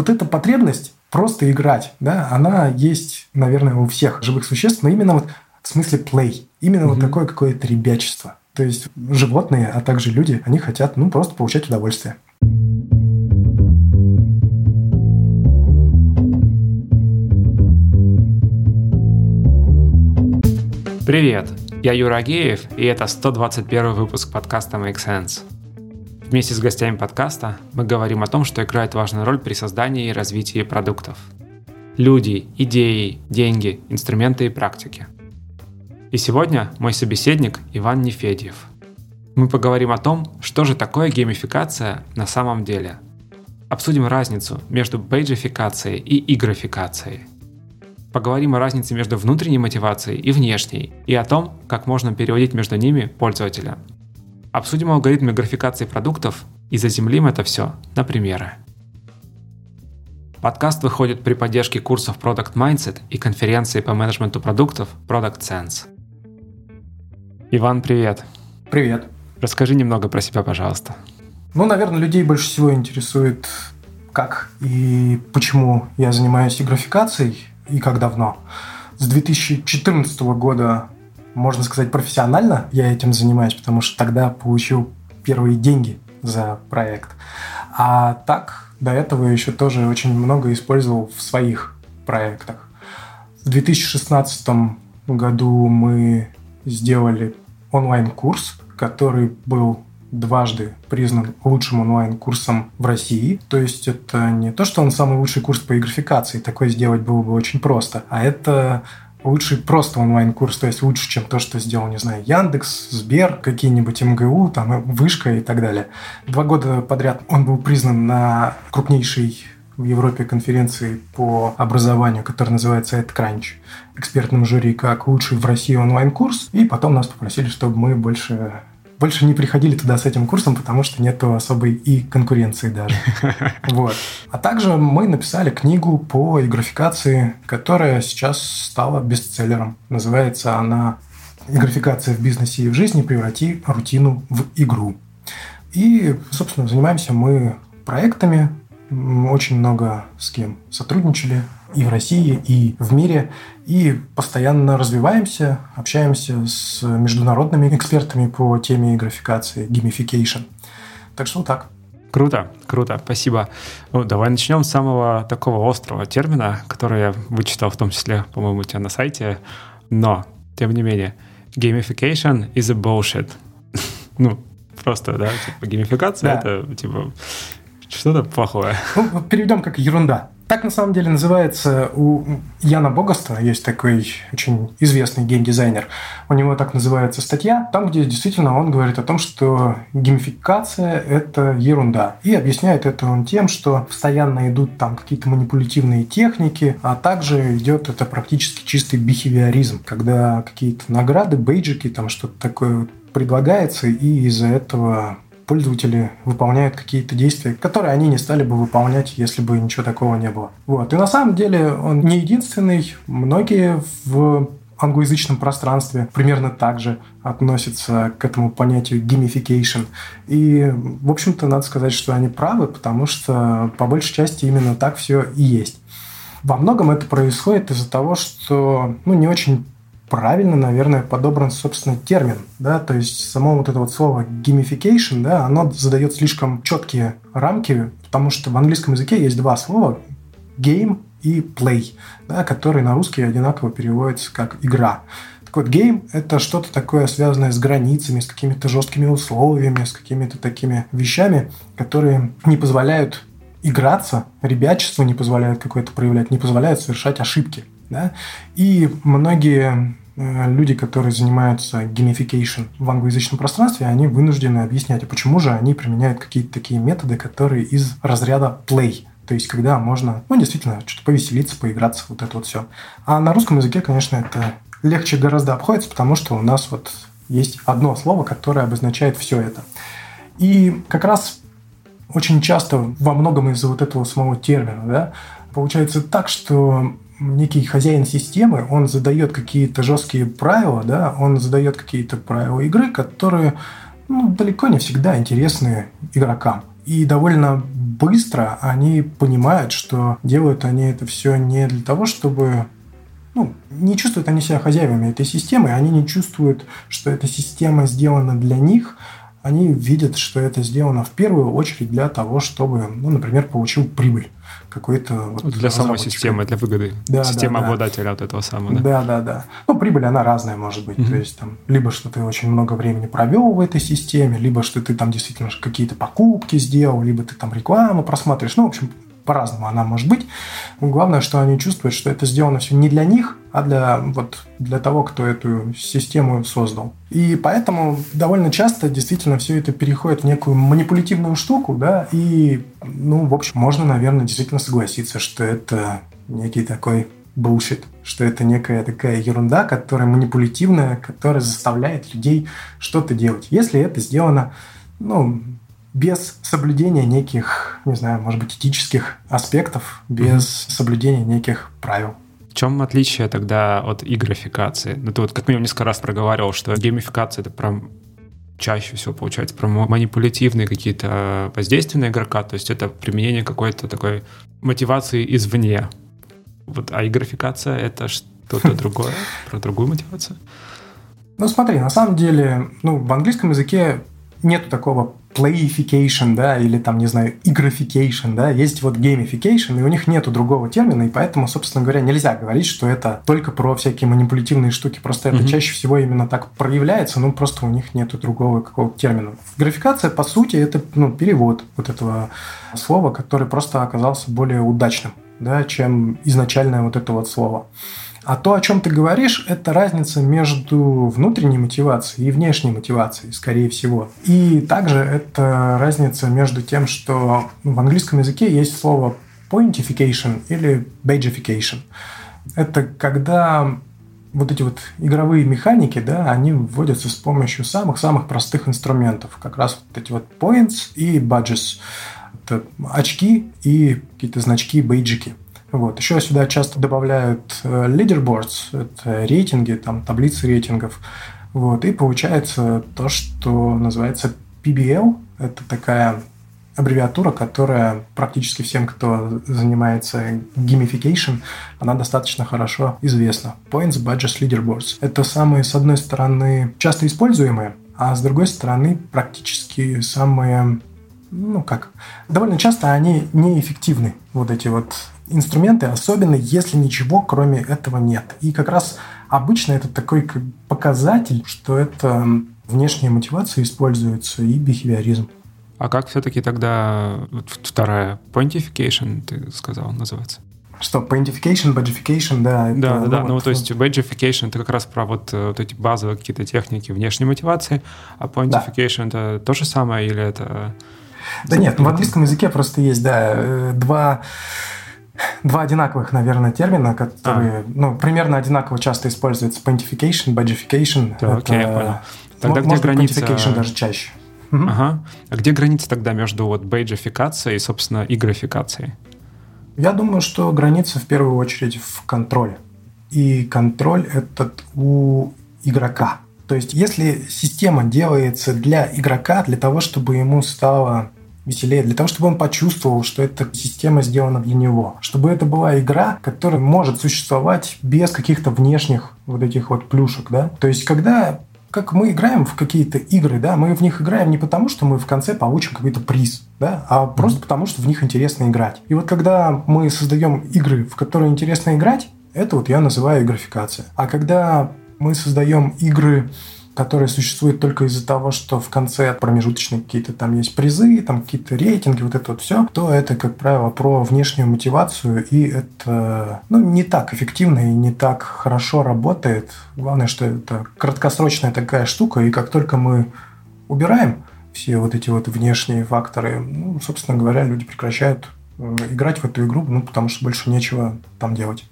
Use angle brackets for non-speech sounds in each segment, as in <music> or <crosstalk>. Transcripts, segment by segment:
вот эта потребность просто играть, да, она есть, наверное, у всех живых существ, но именно вот в смысле play, именно угу. вот такое какое-то ребячество. То есть животные, а также люди, они хотят, ну, просто получать удовольствие. Привет, я Юра Агеев, и это 121 выпуск подкаста Make Sense. Вместе с гостями подкаста мы говорим о том, что играет важную роль при создании и развитии продуктов. Люди, идеи, деньги, инструменты и практики. И сегодня мой собеседник Иван Нефедьев. Мы поговорим о том, что же такое геймификация на самом деле. Обсудим разницу между бейджификацией и игрофикацией. Поговорим о разнице между внутренней мотивацией и внешней, и о том, как можно переводить между ними пользователя – Обсудим алгоритмы графикации продуктов и заземлим это все на примеры. Подкаст выходит при поддержке курсов Product Mindset и конференции по менеджменту продуктов Product Sense. Иван, привет. Привет. Расскажи немного про себя, пожалуйста. Ну, наверное, людей больше всего интересует, как и почему я занимаюсь и графикацией, и как давно. С 2014 года можно сказать, профессионально я этим занимаюсь, потому что тогда получил первые деньги за проект. А так, до этого еще тоже очень много использовал в своих проектах. В 2016 году мы сделали онлайн-курс, который был дважды признан лучшим онлайн-курсом в России. То есть это не то, что он самый лучший курс по игрофикации, такое сделать было бы очень просто, а это лучший просто онлайн-курс, то есть лучше, чем то, что сделал, не знаю, Яндекс, Сбер, какие-нибудь МГУ, там, Вышка и так далее. Два года подряд он был признан на крупнейшей в Европе конференции по образованию, которая называется EdCrunch, экспертным жюри как лучший в России онлайн-курс. И потом нас попросили, чтобы мы больше больше не приходили туда с этим курсом, потому что нету особой и конкуренции даже. <laughs> Вот. А также мы написали книгу по игрофикации, которая сейчас стала бестселлером. Называется она «Игрофикация в бизнесе и в жизни. Преврати рутину в игру». И, собственно, занимаемся мы проектами, очень много с кем сотрудничали и в России, и в мире, и постоянно развиваемся, общаемся с международными экспертами по теме графикации, gamification. Так что вот так. Круто, круто, спасибо. Ну, давай начнем с самого такого острого термина, который я вычитал в том числе, по-моему, у тебя на сайте. Но, тем не менее, gamification is a bullshit. <laughs> ну, просто, да, типа, геймификация да. это, типа, что-то плохое. Ну, переведем как ерунда. Так на самом деле называется у Яна Богоста, есть такой очень известный геймдизайнер. У него так называется статья, там, где действительно он говорит о том, что геймификация – это ерунда. И объясняет это он тем, что постоянно идут там какие-то манипулятивные техники, а также идет это практически чистый бихевиоризм, когда какие-то награды, бейджики, там что-то такое предлагается, и из-за этого пользователи выполняют какие-то действия, которые они не стали бы выполнять, если бы ничего такого не было. Вот. И на самом деле он не единственный. Многие в англоязычном пространстве примерно так же относятся к этому понятию gamification. И, в общем-то, надо сказать, что они правы, потому что по большей части именно так все и есть. Во многом это происходит из-за того, что ну, не очень правильно, наверное, подобран, собственно, термин, да, то есть само вот это вот слово gamification, да, оно задает слишком четкие рамки, потому что в английском языке есть два слова game и play, да, которые на русский одинаково переводятся как игра. Так вот, game – это что-то такое, связанное с границами, с какими-то жесткими условиями, с какими-то такими вещами, которые не позволяют играться, ребячество не позволяет какое-то проявлять, не позволяют совершать ошибки. Да? И многие люди, которые занимаются gamification в англоязычном пространстве, они вынуждены объяснять, а почему же они применяют какие-то такие методы, которые из разряда play. То есть, когда можно, ну, действительно, что-то повеселиться, поиграться, вот это вот все. А на русском языке, конечно, это легче гораздо обходится, потому что у нас вот есть одно слово, которое обозначает все это. И как раз очень часто во многом из-за вот этого самого термина, да, получается так, что некий хозяин системы, он задает какие-то жесткие правила, да, он задает какие-то правила игры, которые ну, далеко не всегда интересны игрокам. И довольно быстро они понимают, что делают они это все не для того, чтобы ну, не чувствуют они себя хозяевами этой системы, они не чувствуют, что эта система сделана для них, они видят, что это сделано в первую очередь для того, чтобы, ну, например, получил прибыль какой-то... Вот для самой системы, для выгоды. Да, Система да, обладателя да. вот этого самого. Да? да, да, да. Ну, прибыль, она разная может быть. Mm-hmm. То есть, там, либо что ты очень много времени провел в этой системе, либо что ты там действительно какие-то покупки сделал, либо ты там рекламу просматриваешь. Ну, в общем, по-разному она может быть. Главное, что они чувствуют, что это сделано все не для них, а для, вот, для того, кто эту систему создал. И поэтому довольно часто действительно все это переходит в некую манипулятивную штуку, да, и, ну, в общем, можно, наверное, действительно согласиться, что это некий такой bullshit, что это некая такая ерунда, которая манипулятивная, которая заставляет людей что-то делать. Если это сделано, ну, без соблюдения неких, не знаю, может быть, этических аспектов, без mm-hmm. соблюдения неких правил. В чем отличие тогда от игрофикации? Ну, ты вот как минимум несколько раз проговаривал, что геймификация — это прям чаще всего получается про манипулятивные какие-то воздействия на игрока, то есть это применение какой-то такой мотивации извне. Вот, а игрофикация — это что-то <laughs> другое, про другую мотивацию? Ну, смотри, на самом деле, ну, в английском языке нету такого playification, да, или там, не знаю, игро fication, да, есть вот gamification, и у них нету другого термина, и поэтому, собственно говоря, нельзя говорить, что это только про всякие манипулятивные штуки, просто это mm-hmm. чаще всего именно так проявляется, ну, просто у них нету другого какого-то термина. Игрофикация, по сути, это, ну, перевод вот этого слова, который просто оказался более удачным, да, чем изначальное вот это вот слово. А то, о чем ты говоришь, это разница между внутренней мотивацией и внешней мотивацией, скорее всего. И также это разница между тем, что в английском языке есть слово pointification или badgeification. Это когда вот эти вот игровые механики, да, они вводятся с помощью самых-самых простых инструментов. Как раз вот эти вот points и badges. Это очки и какие-то значки, бейджики. Вот. Еще сюда часто добавляют э, leaderboards, это рейтинги, там, таблицы рейтингов. Вот. И получается то, что называется PBL. Это такая аббревиатура, которая практически всем, кто занимается gamification, она достаточно хорошо известна. Points, Badges, Leaderboards. Это самые, с одной стороны, часто используемые, а с другой стороны, практически самые ну как, довольно часто они неэффективны, вот эти вот инструменты, особенно если ничего кроме этого нет. И как раз обычно это такой показатель, что это внешняя мотивация используется и бихевиоризм. А как все-таки тогда вторая pontification, ты сказал, называется? Что, pontification, badgification, да. Это, да, да, ну, да. Вот, ну, то есть badgification это как раз про вот, э, вот эти базовые какие-то техники внешней мотивации, а pontification да. это то же самое или это... Да нет, в английском языке просто есть, да, э, два два одинаковых, наверное, термина, которые, а. ну, примерно одинаково часто используются. Pontification, badgification. Да, это, окей, понял. Тогда где граница... Pontification даже чаще. Ага. А где граница тогда между вот бейджификацией и, собственно, игрофикацией? Я думаю, что граница в первую очередь в контроле. И контроль этот у игрока. То есть, если система делается для игрока, для того, чтобы ему стало веселее, для того, чтобы он почувствовал, что эта система сделана для него. Чтобы это была игра, которая может существовать без каких-то внешних вот этих вот плюшек, да. То есть, когда как мы играем в какие-то игры, да, мы в них играем не потому, что мы в конце получим какой-то приз, да, а просто mm-hmm. потому, что в них интересно играть. И вот когда мы создаем игры, в которые интересно играть, это вот я называю игрофикация. А когда мы создаем игры, которые существуют только из-за того, что в конце промежуточные какие-то там есть призы, там какие-то рейтинги, вот это вот все, то это, как правило, про внешнюю мотивацию, и это ну, не так эффективно и не так хорошо работает. Главное, что это краткосрочная такая штука, и как только мы убираем все вот эти вот внешние факторы, ну, собственно говоря, люди прекращают играть в эту игру, ну, потому что больше нечего там делать.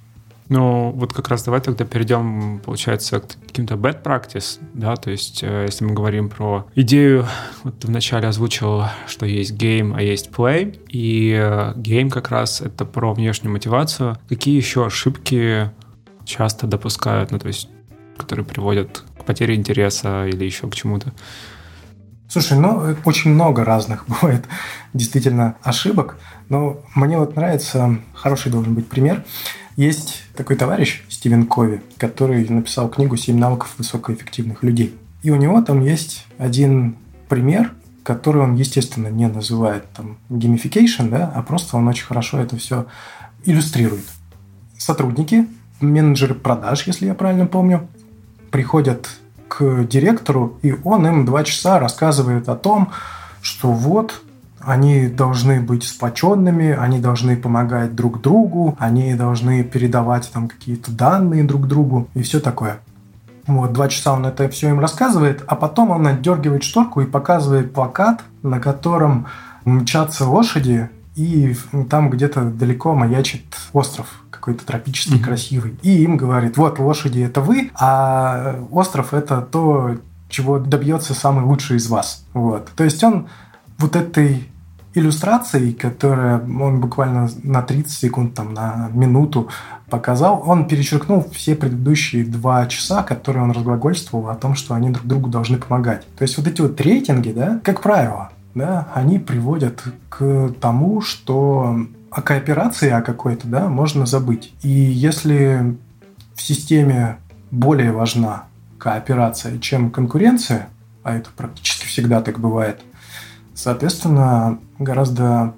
Ну, вот как раз давай тогда перейдем, получается, к каким-то bad practice, да, то есть э, если мы говорим про идею, вот ты вначале озвучил, что есть game, а есть play, и э, game как раз это про внешнюю мотивацию. Какие еще ошибки часто допускают, ну, то есть, которые приводят к потере интереса или еще к чему-то? Слушай, ну, очень много разных <laughs> бывает действительно ошибок, но мне вот нравится, хороший должен быть пример. Есть такой товарищ Стивен Кови, который написал книгу «Семь навыков высокоэффективных людей». И у него там есть один пример, который он, естественно, не называет там gamification, да, а просто он очень хорошо это все иллюстрирует. Сотрудники, менеджеры продаж, если я правильно помню, приходят к директору, и он им два часа рассказывает о том, что вот они должны быть сплоченными, они должны помогать друг другу, они должны передавать там какие-то данные друг другу и все такое. Вот, два часа он это все им рассказывает, а потом он отдергивает шторку и показывает плакат, на котором мчатся лошади, и там где-то далеко маячит остров какой-то тропический, mm-hmm. красивый. И им говорит, вот лошади это вы, а остров это то, чего добьется самый лучший из вас. Вот. То есть он вот этой иллюстрацией, которая он буквально на 30 секунд, там, на минуту показал, он перечеркнул все предыдущие два часа, которые он разглагольствовал о том, что они друг другу должны помогать. То есть вот эти вот рейтинги, да, как правило, да, они приводят к тому, что о кооперации о какой-то, да, можно забыть. И если в системе более важна кооперация, чем конкуренция, а это практически всегда так бывает, соответственно, гораздо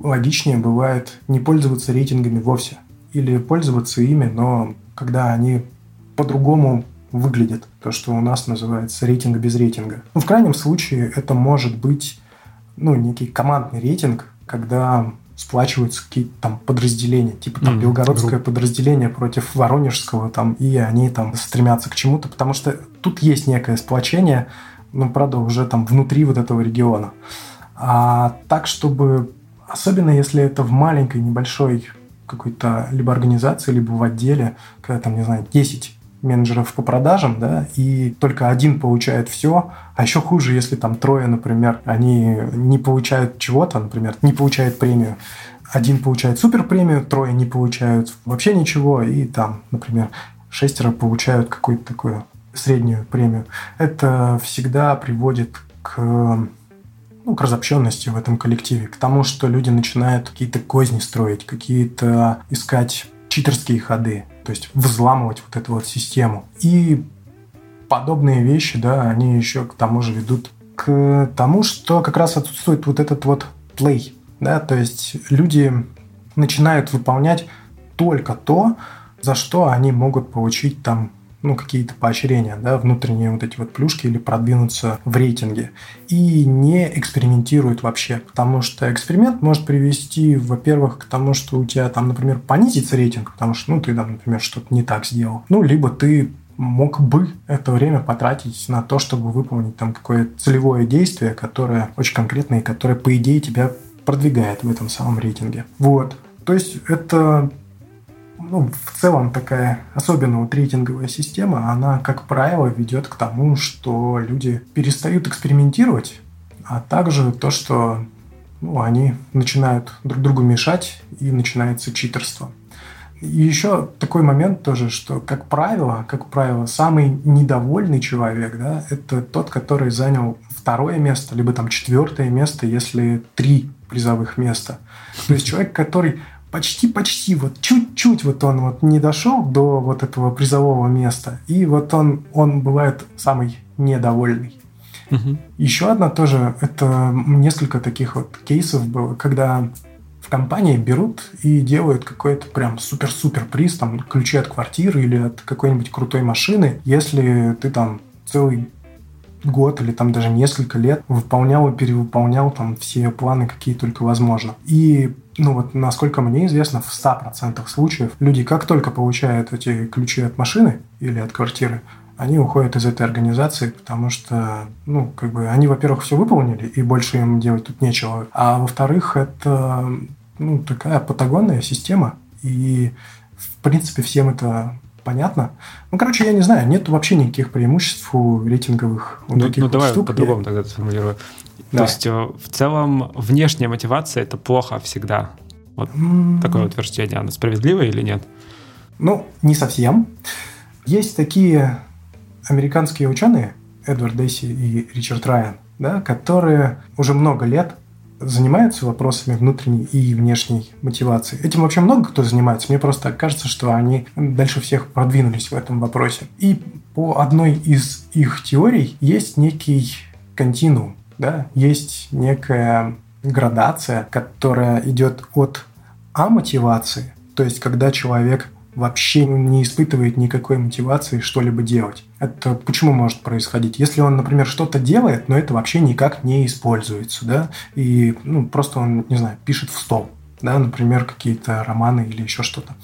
логичнее бывает не пользоваться рейтингами вовсе. Или пользоваться ими, но когда они по-другому выглядят. То, что у нас называется рейтинг без рейтинга. Ну, в крайнем случае это может быть ну, некий командный рейтинг, когда сплачиваются какие-то там подразделения, типа там mm, белгородское групп. подразделение против воронежского, там, и они там стремятся к чему-то, потому что тут есть некое сплочение, ну, правда, уже там внутри вот этого региона. А так, чтобы, особенно если это в маленькой, небольшой какой-то либо организации, либо в отделе, когда там, не знаю, 10 менеджеров по продажам, да, и только один получает все, а еще хуже, если там трое, например, они не получают чего-то, например, не получают премию, один получает супер премию, трое не получают вообще ничего, и там, например, шестеро получают какую-то такую среднюю премию. Это всегда приводит к ну, к разобщенности в этом коллективе, к тому, что люди начинают какие-то козни строить, какие-то искать читерские ходы, то есть взламывать вот эту вот систему. И подобные вещи, да, они еще к тому же ведут к тому, что как раз отсутствует вот этот вот play, да, то есть люди начинают выполнять только то, за что они могут получить там ну, какие-то поощрения, да, внутренние вот эти вот плюшки или продвинуться в рейтинге. И не экспериментируют вообще, потому что эксперимент может привести, во-первых, к тому, что у тебя там, например, понизится рейтинг, потому что, ну, ты там, например, что-то не так сделал. Ну, либо ты мог бы это время потратить на то, чтобы выполнить там какое-то целевое действие, которое очень конкретное и которое, по идее, тебя продвигает в этом самом рейтинге. Вот. То есть это ну, в целом такая, особенно вот рейтинговая система, она, как правило, ведет к тому, что люди перестают экспериментировать, а также то, что ну, они начинают друг другу мешать и начинается читерство. И еще такой момент тоже, что, как правило, как правило, самый недовольный человек, да, это тот, который занял второе место, либо там четвертое место, если три призовых места. То есть человек, который почти-почти, вот чуть-чуть вот он вот не дошел до вот этого призового места, и вот он, он бывает самый недовольный. Угу. Еще одна тоже, это несколько таких вот кейсов было, когда в компании берут и делают какой-то прям супер-супер приз, там, ключи от квартиры или от какой-нибудь крутой машины, если ты там целый год или там даже несколько лет выполнял и перевыполнял там все планы, какие только возможно. И ну вот, насколько мне известно, в 100% случаев люди как только получают эти ключи от машины или от квартиры, они уходят из этой организации, потому что, ну, как бы, они, во-первых, все выполнили, и больше им делать тут нечего. А во-вторых, это, ну, такая патагонная система, и, в принципе, всем это понятно. Ну, короче, я не знаю, нет вообще никаких преимуществ у рейтинговых вот ну, таких ну, вот давай штук. по-другому тогда это сформулирую. Да. То есть, э, в целом, внешняя мотивация – это плохо всегда. Вот mm-hmm. такое утверждение, оно справедливое или нет? Ну, не совсем. Есть такие американские ученые, Эдвард Дейси и Ричард Райан, да, которые уже много лет занимаются вопросами внутренней и внешней мотивации. Этим вообще много кто занимается. Мне просто кажется, что они дальше всех продвинулись в этом вопросе. И по одной из их теорий есть некий континуум, да, есть некая градация, которая идет от амотивации, то есть когда человек вообще не испытывает никакой мотивации что-либо делать. Это почему может происходить? Если он, например, что-то делает, но это вообще никак не используется, да, и ну, просто он, не знаю, пишет в стол, да, например, какие-то романы или еще что-то.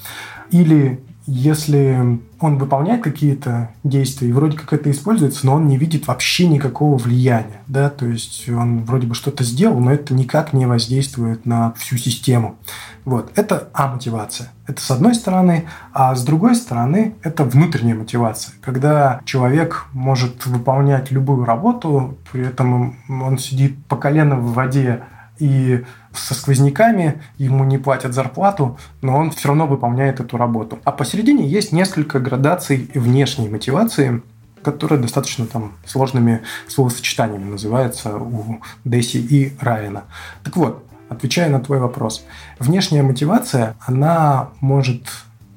Или если он выполняет какие-то действия, и вроде как это используется, но он не видит вообще никакого влияния, да, то есть он вроде бы что-то сделал, но это никак не воздействует на всю систему. Вот, это А-мотивация. Это с одной стороны, а с другой стороны это внутренняя мотивация, когда человек может выполнять любую работу, при этом он сидит по колено в воде и со сквозняками, ему не платят зарплату, но он все равно выполняет эту работу. А посередине есть несколько градаций внешней мотивации, которые достаточно там сложными словосочетаниями называются у Деси и Райана. Так вот, отвечая на твой вопрос, внешняя мотивация, она может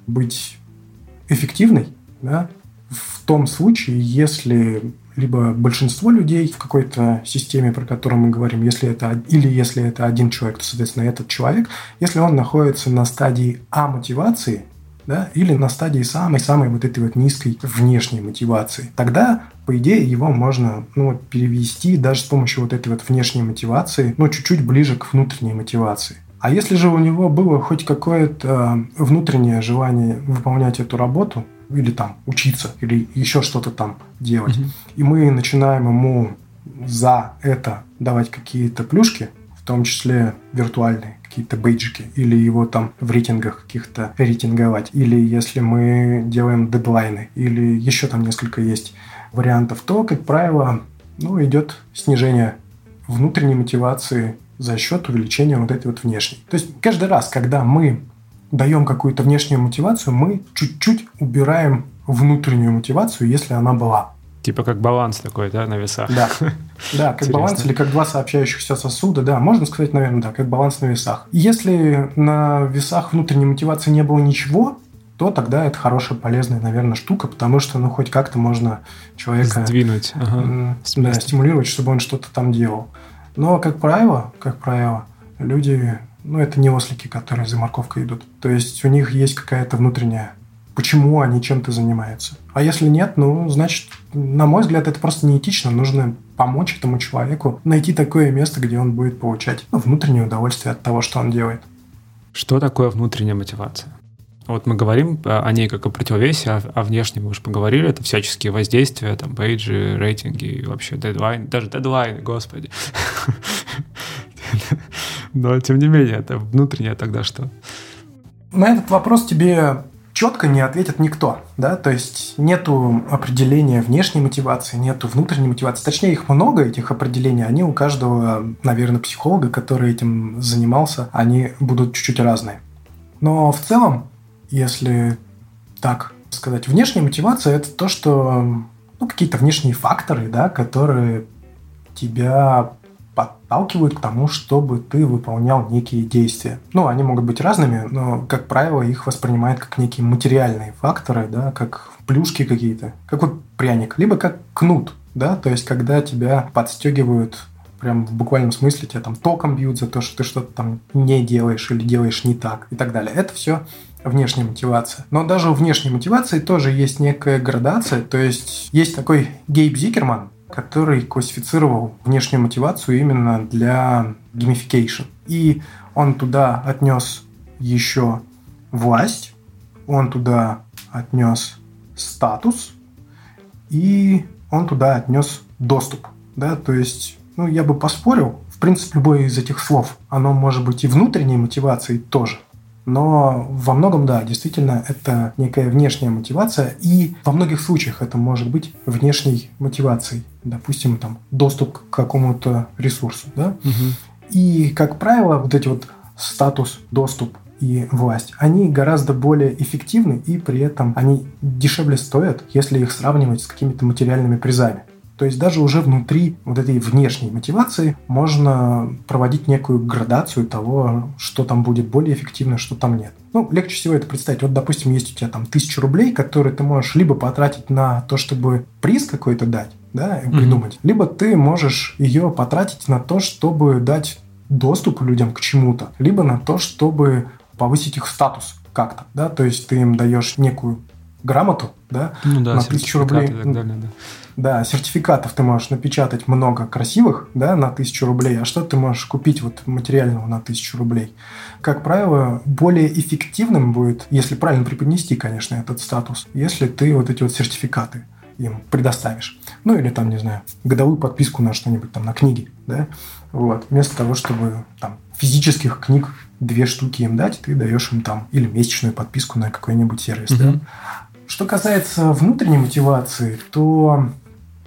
быть эффективной, да, в том случае, если либо большинство людей в какой-то системе, про которую мы говорим, если это, или если это один человек, то, соответственно, этот человек, если он находится на стадии А-мотивации, да, или на стадии самой-самой вот этой вот низкой внешней мотивации, тогда, по идее, его можно ну, перевести даже с помощью вот этой вот внешней мотивации, ну, чуть-чуть ближе к внутренней мотивации. А если же у него было хоть какое-то внутреннее желание выполнять эту работу, или там учиться, или еще что-то там делать. Угу. И мы начинаем ему за это давать какие-то плюшки, в том числе виртуальные какие-то бейджики, или его там в рейтингах каких-то рейтинговать, или если мы делаем дедлайны, или еще там несколько есть вариантов, то, как правило, ну, идет снижение внутренней мотивации за счет увеличения вот этой вот внешней. То есть каждый раз, когда мы даем какую-то внешнюю мотивацию, мы чуть-чуть убираем внутреннюю мотивацию, если она была. Типа как баланс такой, да, на весах? Да, <laughs> да как баланс или как два сообщающихся сосуда, да, можно сказать, наверное, да, как баланс на весах. Если на весах внутренней мотивации не было ничего, то тогда это хорошая, полезная, наверное, штука, потому что, ну, хоть как-то можно человека... Сдвинуть. Ага, да, стимулировать, чтобы он что-то там делал. Но, как правило, как правило, люди ну, это не ослики, которые за морковкой идут. То есть у них есть какая-то внутренняя почему они чем-то занимаются. А если нет, ну, значит, на мой взгляд, это просто неэтично. Нужно помочь этому человеку найти такое место, где он будет получать ну, внутреннее удовольствие от того, что он делает. Что такое внутренняя мотивация? Вот мы говорим о ней как о противовесе, а, о внешнем мы уже поговорили, это всяческие воздействия, там, бейджи, рейтинги, вообще дедлайн, даже дедлайн, господи. <laughs> Но, тем не менее, это внутреннее тогда что? На этот вопрос тебе четко не ответит никто, да, то есть нету определения внешней мотивации, нету внутренней мотивации, точнее их много этих определений, они у каждого, наверное, психолога, который этим занимался, они будут чуть-чуть разные. Но в целом, если так сказать, внешняя мотивация это то, что ну, какие-то внешние факторы, да, которые тебя подталкивают к тому, чтобы ты выполнял некие действия. Ну, они могут быть разными, но, как правило, их воспринимают как некие материальные факторы, да, как плюшки какие-то, как вот пряник, либо как кнут, да, то есть когда тебя подстегивают прям в буквальном смысле тебя там током бьют за то, что ты что-то там не делаешь или делаешь не так и так далее. Это все внешняя мотивация. Но даже у внешней мотивации тоже есть некая градация. То есть есть такой Гейб Зикерман, который классифицировал внешнюю мотивацию именно для gamification. И он туда отнес еще власть, он туда отнес статус, и он туда отнес доступ. Да? То есть, ну, я бы поспорил, в принципе, любое из этих слов, оно может быть и внутренней мотивацией тоже. Но во многом, да, действительно, это некая внешняя мотивация, и во многих случаях это может быть внешней мотивацией. Допустим, там, доступ к какому-то ресурсу, да? Угу. И, как правило, вот эти вот статус, доступ и власть, они гораздо более эффективны, и при этом они дешевле стоят, если их сравнивать с какими-то материальными призами. То есть даже уже внутри вот этой внешней мотивации можно проводить некую градацию того, что там будет более эффективно, что там нет. Ну, легче всего это представить. Вот, допустим, есть у тебя там тысяча рублей, которые ты можешь либо потратить на то, чтобы приз какой-то дать, да, и придумать, mm-hmm. либо ты можешь ее потратить на то, чтобы дать доступ людям к чему-то, либо на то, чтобы повысить их статус как-то, да, то есть ты им даешь некую грамоту, да, ну, да на тысячу рублей. Далее, да. Да, сертификатов ты можешь напечатать много красивых, да, на тысячу рублей, а что ты можешь купить вот материального на тысячу рублей? Как правило, более эффективным будет, если правильно преподнести, конечно, этот статус, если ты вот эти вот сертификаты им предоставишь. Ну, или там, не знаю, годовую подписку на что-нибудь там, на книги, да, вот, вместо того, чтобы там физических книг две штуки им дать, ты даешь им там или месячную подписку на какой-нибудь сервис, mm-hmm. да. Что касается внутренней мотивации, то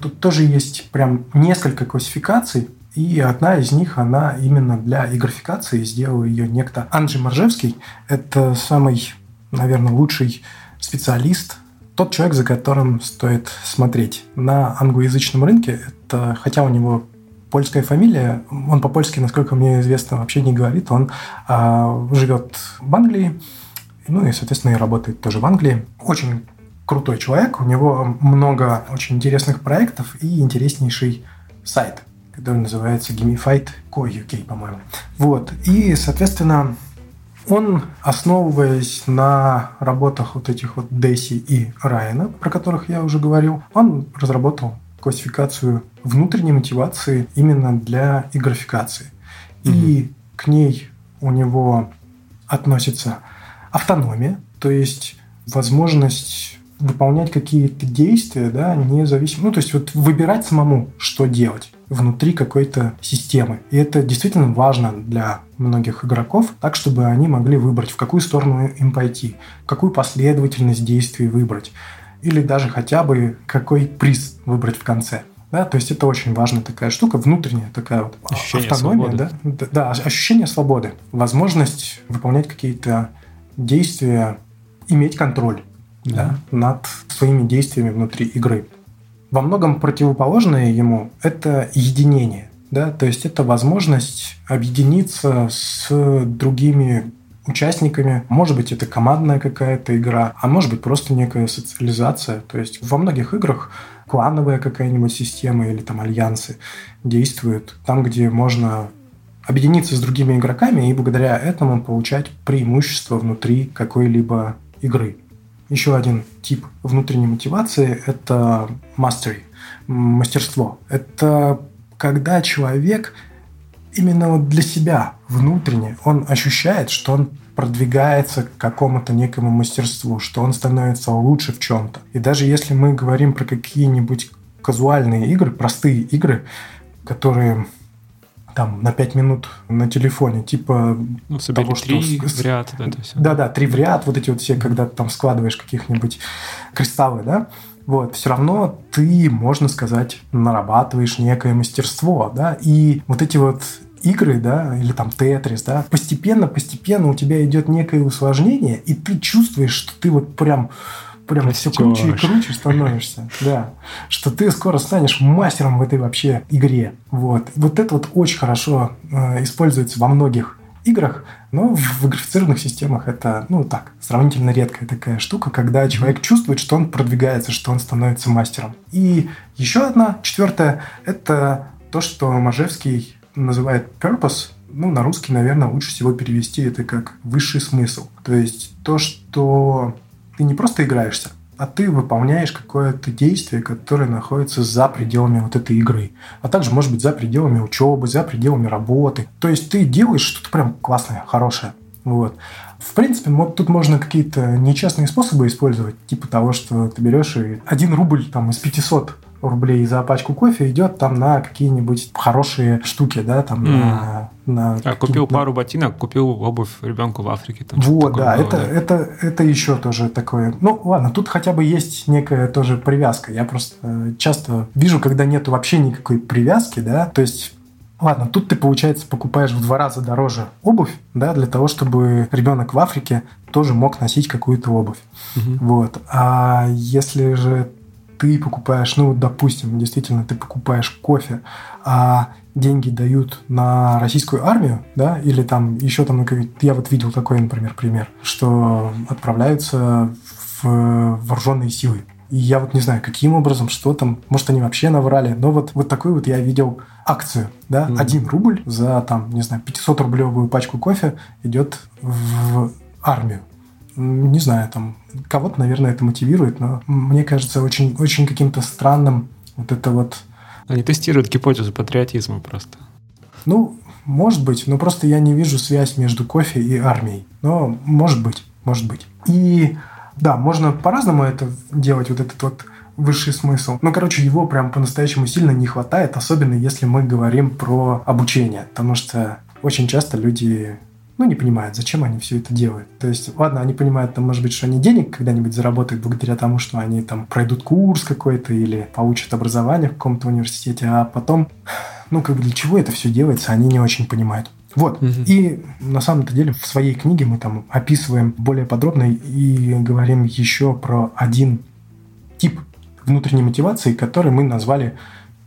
Тут тоже есть прям несколько классификаций, и одна из них, она именно для игрофикации. Сделал ее некто Анджей Маржевский. Это самый, наверное, лучший специалист, тот человек, за которым стоит смотреть. На англоязычном рынке, это, хотя у него польская фамилия, он по-польски, насколько мне известно, вообще не говорит. Он а, живет в Англии, ну и, соответственно, и работает тоже в Англии. Очень крутой человек, у него много очень интересных проектов и интереснейший сайт, который называется gamified.co.uk, по-моему. Вот, и, соответственно, он, основываясь на работах вот этих вот Деси и Райана, про которых я уже говорил, он разработал классификацию внутренней мотивации именно для игрофикации. Mm-hmm. И к ней у него относится автономия, то есть возможность выполнять какие-то действия, да, независимо, ну, то есть вот выбирать самому, что делать внутри какой-то системы. И это действительно важно для многих игроков, так, чтобы они могли выбрать, в какую сторону им пойти, какую последовательность действий выбрать, или даже хотя бы какой приз выбрать в конце. Да, то есть это очень важная такая штука, внутренняя такая вот ощущение автономия, свободы. да, да, ощущение свободы, возможность выполнять какие-то действия, иметь контроль да, над своими действиями внутри игры. Во многом противоположное ему – это единение. Да? То есть это возможность объединиться с другими участниками. Может быть, это командная какая-то игра, а может быть, просто некая социализация. То есть во многих играх клановая какая-нибудь система или там альянсы действуют там, где можно объединиться с другими игроками и благодаря этому получать преимущество внутри какой-либо игры. Еще один тип внутренней мотивации – это mastery, мастерство. Это когда человек именно вот для себя внутренне, он ощущает, что он продвигается к какому-то некому мастерству, что он становится лучше в чем-то. И даже если мы говорим про какие-нибудь казуальные игры, простые игры, которые там на 5 минут на телефоне, типа ну, того, что... Три в ряд, да, это все. Да-да, три в ряд, вот эти вот все, когда ты там складываешь каких-нибудь кристаллы, да, вот, все равно ты, можно сказать, нарабатываешь некое мастерство, да, и вот эти вот игры, да, или там Тетрис, да, постепенно-постепенно у тебя идет некое усложнение, и ты чувствуешь, что ты вот прям прям все круче и круче становишься. <laughs> Да. Что ты скоро станешь мастером в этой вообще игре. Вот. Вот это вот очень хорошо э, используется во многих играх, но в игрифицированных системах это, ну так, сравнительно редкая такая штука, когда человек чувствует, что он продвигается, что он становится мастером. И еще одна, четвертая, это то, что Мажевский называет purpose, ну, на русский, наверное, лучше всего перевести это как высший смысл. То есть то, что ты не просто играешься, а ты выполняешь какое-то действие, которое находится за пределами вот этой игры. А также, может быть, за пределами учебы, за пределами работы. То есть ты делаешь что-то прям классное, хорошее. Вот. В принципе, вот тут можно какие-то нечестные способы использовать, типа того, что ты берешь и один рубль там из 500 рублей за пачку кофе идет там на какие-нибудь хорошие штуки, да, там mm. на, на а, купил пару ботинок, купил обувь ребенку в Африке. Там вот, да, было, это, да, это, это еще тоже такое. Ну, ладно, тут хотя бы есть некая тоже привязка. Я просто часто вижу, когда нет вообще никакой привязки, да, то есть Ладно, тут ты, получается, покупаешь в два раза дороже обувь, да, для того, чтобы ребенок в Африке тоже мог носить какую-то обувь. Угу. Вот. А если же ты покупаешь, ну, допустим, действительно, ты покупаешь кофе, а деньги дают на российскую армию, да, или там еще там, я вот видел такой, например, пример, что отправляются в вооруженные силы. И я вот не знаю, каким образом, что там, может, они вообще наврали, но вот, вот такой вот я видел акцию, да, mm-hmm. 1 рубль за, там, не знаю, 500-рублевую пачку кофе идет в армию. Не знаю, там, кого-то, наверное, это мотивирует, но мне кажется очень, очень каким-то странным вот это вот... Они тестируют гипотезу патриотизма просто. Ну, может быть, но просто я не вижу связь между кофе и армией. Но может быть, может быть. И да, можно по-разному это делать, вот этот вот высший смысл. Но, короче, его прям по-настоящему сильно не хватает, особенно если мы говорим про обучение, потому что очень часто люди ну, не понимают, зачем они все это делают. То есть, ладно, они понимают, там, может быть, что они денег когда-нибудь заработают благодаря тому, что они там пройдут курс какой-то или получат образование в каком-то университете, а потом, ну, как бы для чего это все делается, они не очень понимают. Вот. Угу. И на самом-то деле в своей книге мы там описываем более подробно и говорим еще про один тип внутренней мотивации, который мы назвали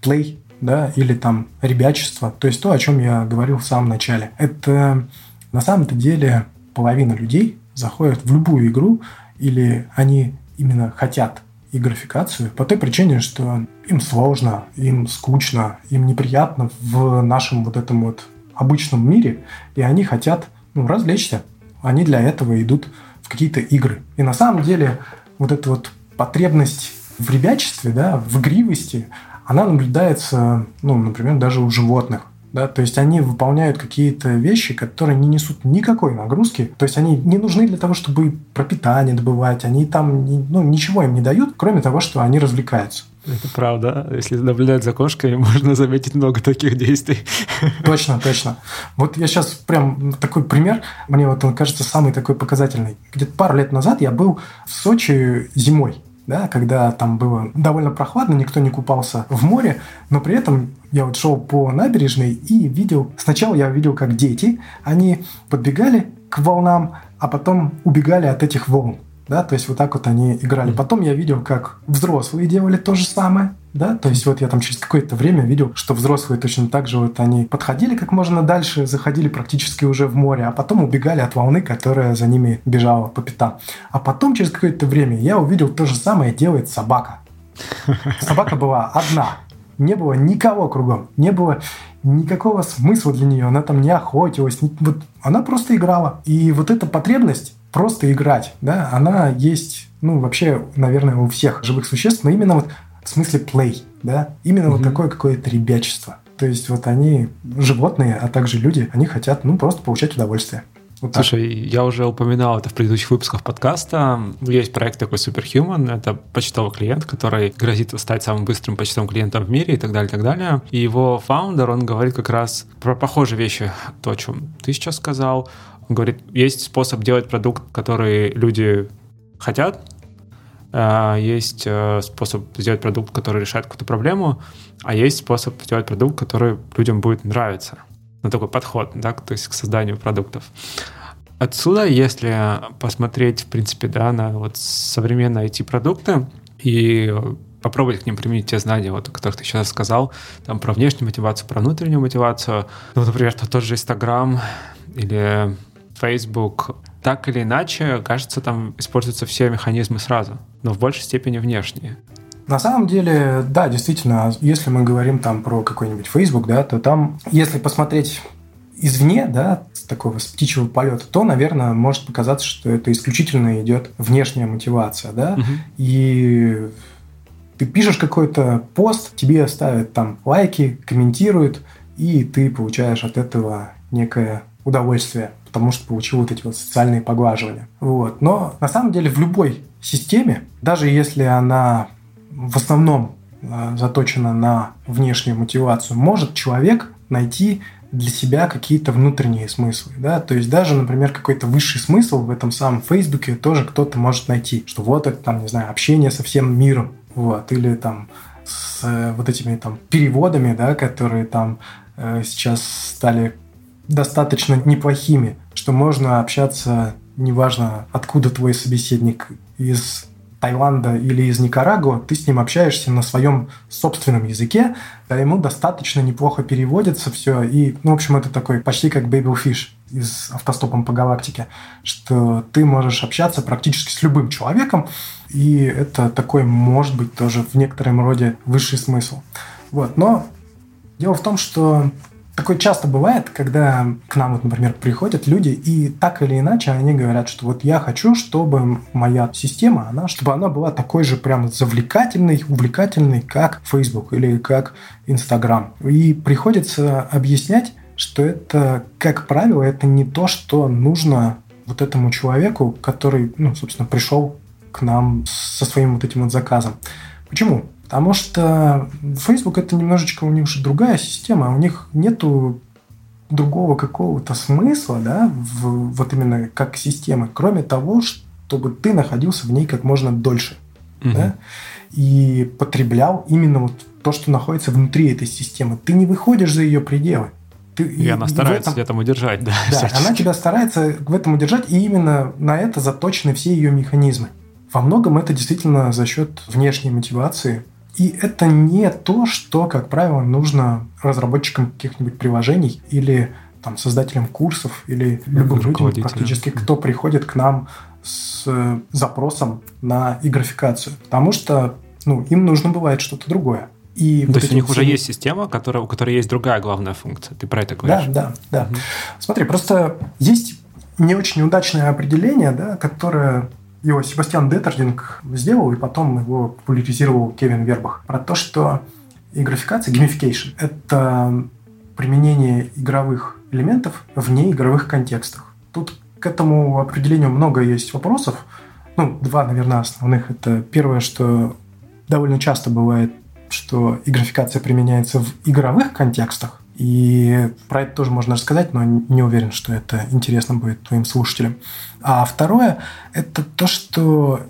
play, да, или там ребячество, то есть то, о чем я говорил в самом начале. Это на самом-то деле половина людей заходят в любую игру, или они именно хотят и графикацию по той причине, что им сложно, им скучно, им неприятно в нашем вот этом вот обычном мире, и они хотят ну, развлечься. Они для этого идут в какие-то игры. И на самом деле вот эта вот потребность в ребячестве, да, в игривости, она наблюдается, ну, например, даже у животных. Да, то есть они выполняют какие-то вещи, которые не несут никакой нагрузки. То есть они не нужны для того, чтобы пропитание добывать. Они там ну, ничего им не дают, кроме того, что они развлекаются. Это правда. Если наблюдать за кошками, <laughs> можно заметить много таких действий. Точно, <laughs> точно. Вот я сейчас прям такой пример, мне вот он кажется самый такой показательный. Где-то пару лет назад я был в Сочи зимой да, когда там было довольно прохладно, никто не купался в море, но при этом я вот шел по набережной и видел, сначала я видел, как дети, они подбегали к волнам, а потом убегали от этих волн. Да, то есть вот так вот они играли. Потом я видел, как взрослые делали то же самое, да, то есть вот я там через какое-то время видел, что взрослые точно так же вот они подходили как можно дальше, заходили практически уже в море, а потом убегали от волны, которая за ними бежала по пятам. А потом через какое-то время я увидел то же самое делает собака. Собака была одна, не было никого кругом, не было никакого смысла для нее, она там не охотилась, не, вот она просто играла. И вот эта потребность просто играть, да, она есть, ну, вообще, наверное, у всех живых существ, но именно вот в смысле play, да, именно mm-hmm. вот такое какое-то ребячество. То есть вот они, животные, а также люди, они хотят, ну, просто получать удовольствие. Вот Слушай, так. я уже упоминал это в предыдущих выпусках подкаста. Есть проект такой Superhuman, это почтовый клиент, который грозит стать самым быстрым почтовым клиентом в мире и так далее, и так далее. И его фаундер, он говорит как раз про похожие вещи, то, о чем ты сейчас сказал. Он говорит, есть способ делать продукт, который люди хотят, есть э, способ сделать продукт, который решает какую-то проблему, а есть способ сделать продукт, который людям будет нравиться. Ну, такой подход, да, то есть к созданию продуктов. Отсюда, если посмотреть, в принципе, да, на вот современные IT-продукты и попробовать к ним применить те знания, вот, о которых ты сейчас сказал, там, про внешнюю мотивацию, про внутреннюю мотивацию. Ну, например, тот же Instagram или Facebook, так или иначе, кажется, там используются все механизмы сразу, но в большей степени внешние. На самом деле, да, действительно, если мы говорим там про какой-нибудь Facebook, да, то там, если посмотреть извне, да, с такого с птичьего полета, то, наверное, может показаться, что это исключительно идет внешняя мотивация, да, угу. и ты пишешь какой-то пост, тебе ставят там лайки, комментируют, и ты получаешь от этого некое удовольствие потому что получил вот эти вот социальные поглаживания. Вот. Но на самом деле в любой системе, даже если она в основном а, заточена на внешнюю мотивацию, может человек найти для себя какие-то внутренние смыслы. Да? То есть даже, например, какой-то высший смысл в этом самом Фейсбуке тоже кто-то может найти. Что вот это, там, не знаю, общение со всем миром. Вот. Или там с э, вот этими там переводами, да, которые там э, сейчас стали достаточно неплохими, что можно общаться, неважно, откуда твой собеседник, из Таиланда или из Никарагуа, ты с ним общаешься на своем собственном языке, да, ему достаточно неплохо переводится все, и, ну, в общем, это такой почти как Babelfish из автостопом по галактике, что ты можешь общаться практически с любым человеком, и это такой, может быть, тоже в некотором роде высший смысл. Вот. Но дело в том, что Такое часто бывает, когда к нам, вот, например, приходят люди, и так или иначе они говорят, что вот я хочу, чтобы моя система, она, чтобы она была такой же прям завлекательной, увлекательной, как Facebook или как Instagram. И приходится объяснять, что это, как правило, это не то, что нужно вот этому человеку, который, ну, собственно, пришел к нам со своим вот этим вот заказом. Почему? Потому что Facebook это немножечко у них же другая система, у них нету другого какого-то смысла, да, в, вот именно как системы, кроме того, чтобы ты находился в ней как можно дольше, угу. да, и потреблял именно вот то, что находится внутри этой системы. Ты не выходишь за ее пределы. Ты, и, и она старается в этом, этому удержать, да. Да, она тебя старается в этом удержать, и именно на это заточены все ее механизмы. Во многом это действительно за счет внешней мотивации, и это не то, что, как правило, нужно разработчикам каких-нибудь приложений или там, создателям курсов или любым людям практически, кто приходит к нам с э, запросом на игрофикацию. Потому что ну, им нужно бывает что-то другое. И То вот есть у них все... уже есть система, которая, у которой есть другая главная функция. Ты про это говоришь? Да, да, да. Угу. Смотри, просто есть не очень удачное определение, да, которое его Себастьян Деттердинг сделал, и потом его популяризировал Кевин Вербах. Про то, что и графикация, gamification – это применение игровых элементов в неигровых контекстах. Тут к этому определению много есть вопросов. Ну, два, наверное, основных. Это первое, что довольно часто бывает, что и применяется в игровых контекстах, и про это тоже можно рассказать, но не уверен, что это интересно будет твоим слушателям. А второе – это то, что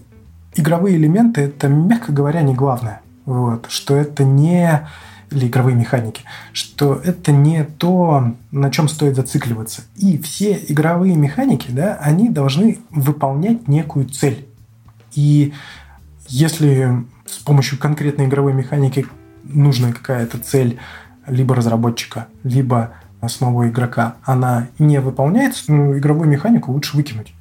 игровые элементы – это, мягко говоря, не главное. Вот, что это не или игровые механики, что это не то, на чем стоит зацикливаться. И все игровые механики, да, они должны выполнять некую цель. И если с помощью конкретной игровой механики нужна какая-то цель либо разработчика, либо самого игрока, она не выполняется, ну, игровую механику лучше выкинуть.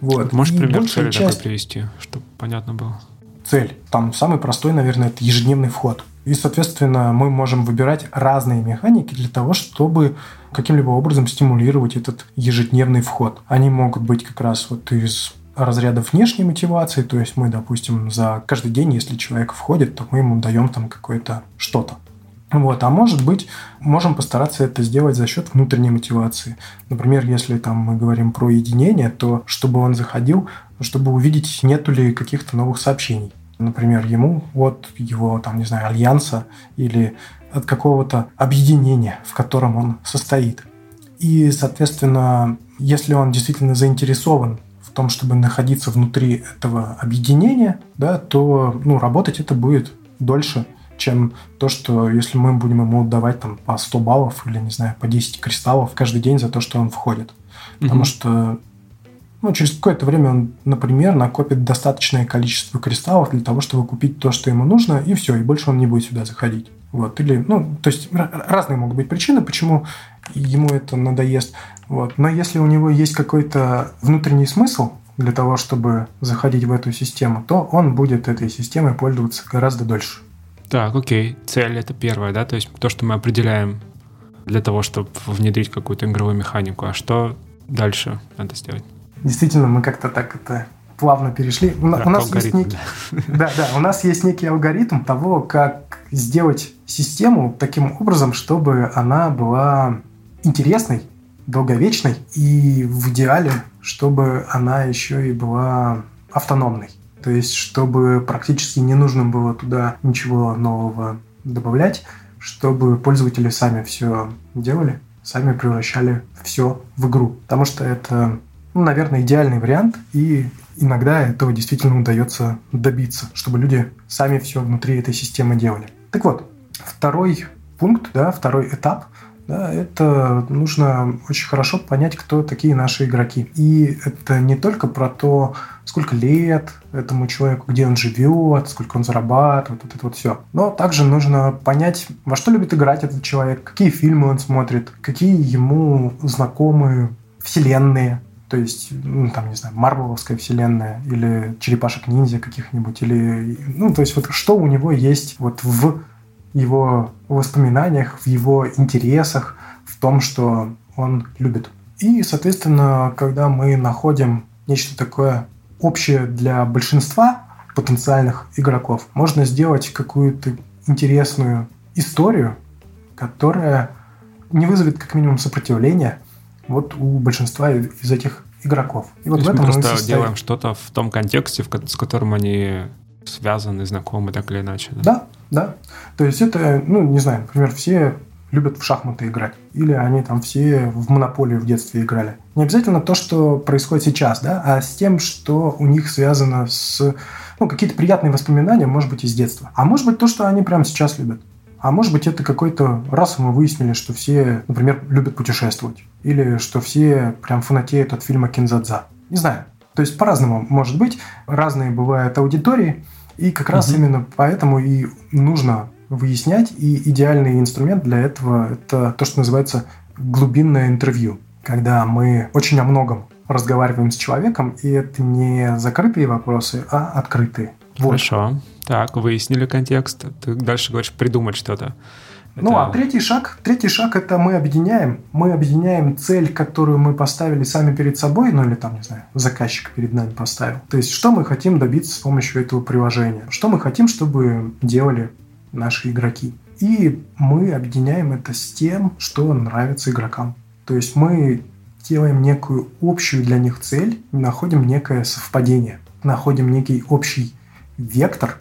Вот. Можешь и пример цели часть... такой привести, чтобы понятно было? Цель. Там самый простой, наверное, это ежедневный вход. И, соответственно, мы можем выбирать разные механики для того, чтобы каким-либо образом стимулировать этот ежедневный вход. Они могут быть как раз вот из разряда внешней мотивации, то есть мы, допустим, за каждый день, если человек входит, то мы ему даем там какое-то что-то. Вот. А может быть, можем постараться это сделать за счет внутренней мотивации. Например, если там мы говорим про единение, то чтобы он заходил, чтобы увидеть, нету ли каких-то новых сообщений. Например, ему от его, там, не знаю, альянса или от какого-то объединения, в котором он состоит. И, соответственно, если он действительно заинтересован в том, чтобы находиться внутри этого объединения, да, то ну, работать это будет дольше, чем то, что если мы будем ему давать там по 100 баллов или, не знаю, по 10 кристаллов каждый день за то, что он входит. Потому mm-hmm. что ну, через какое-то время он, например, накопит достаточное количество кристаллов для того, чтобы купить то, что ему нужно, и все, и больше он не будет сюда заходить. Вот. Или, ну, то есть разные могут быть причины, почему ему это надоест. Вот. Но если у него есть какой-то внутренний смысл для того, чтобы заходить в эту систему, то он будет этой системой пользоваться гораздо дольше. Так, окей. Цель это первое, да? То есть то, что мы определяем для того, чтобы внедрить какую-то игровую механику. А что дальше надо сделать? Действительно, мы как-то так это плавно перешли. У, да, у нас есть некий, да, да, у нас есть некий алгоритм того, как сделать систему таким образом, чтобы она была интересной, долговечной и в идеале, чтобы она еще и была автономной. То есть, чтобы практически не нужно было туда ничего нового добавлять, чтобы пользователи сами все делали, сами превращали все в игру. Потому что это, ну, наверное, идеальный вариант, и иногда этого действительно удается добиться, чтобы люди сами все внутри этой системы делали. Так вот, второй пункт, да, второй этап да, это нужно очень хорошо понять, кто такие наши игроки. И это не только про то, сколько лет этому человеку, где он живет, сколько он зарабатывает, вот это вот все. Но также нужно понять, во что любит играть этот человек, какие фильмы он смотрит, какие ему знакомы вселенные, то есть, ну, там, не знаю, Марвеловская вселенная или Черепашек-ниндзя каких-нибудь, или, ну, то есть, вот что у него есть вот в его воспоминаниях, в его интересах, в том, что он любит. И, соответственно, когда мы находим нечто такое общее для большинства потенциальных игроков, можно сделать какую-то интересную историю, которая не вызовет как минимум сопротивления вот у большинства из этих игроков. И вот То в этом мы просто мы делаем что-то в том контексте, с которым они связаны, знакомы так или иначе. Да? да, да. То есть это, ну, не знаю, например, все любят в шахматы играть. Или они там все в монополию в детстве играли. Не обязательно то, что происходит сейчас, да, а с тем, что у них связано с... Ну, какие-то приятные воспоминания, может быть, из детства. А может быть, то, что они прямо сейчас любят. А может быть, это какой-то раз мы выяснили, что все, например, любят путешествовать. Или что все прям фанатеют от фильма «Кинзадза». Не знаю. То есть по-разному может быть. Разные бывают аудитории. И как раз угу. именно поэтому и нужно выяснять. И идеальный инструмент для этого – это то, что называется глубинное интервью. Когда мы очень о многом разговариваем с человеком, и это не закрытые вопросы, а открытые. Вот. Хорошо. Так, выяснили контекст. Ты дальше говоришь придумать что-то. Ну, а третий шаг, третий шаг это мы объединяем. Мы объединяем цель, которую мы поставили сами перед собой, ну или там, не знаю, заказчик перед нами поставил. То есть, что мы хотим добиться с помощью этого приложения? Что мы хотим, чтобы делали наши игроки? И мы объединяем это с тем, что нравится игрокам. То есть мы делаем некую общую для них цель, находим некое совпадение, находим некий общий вектор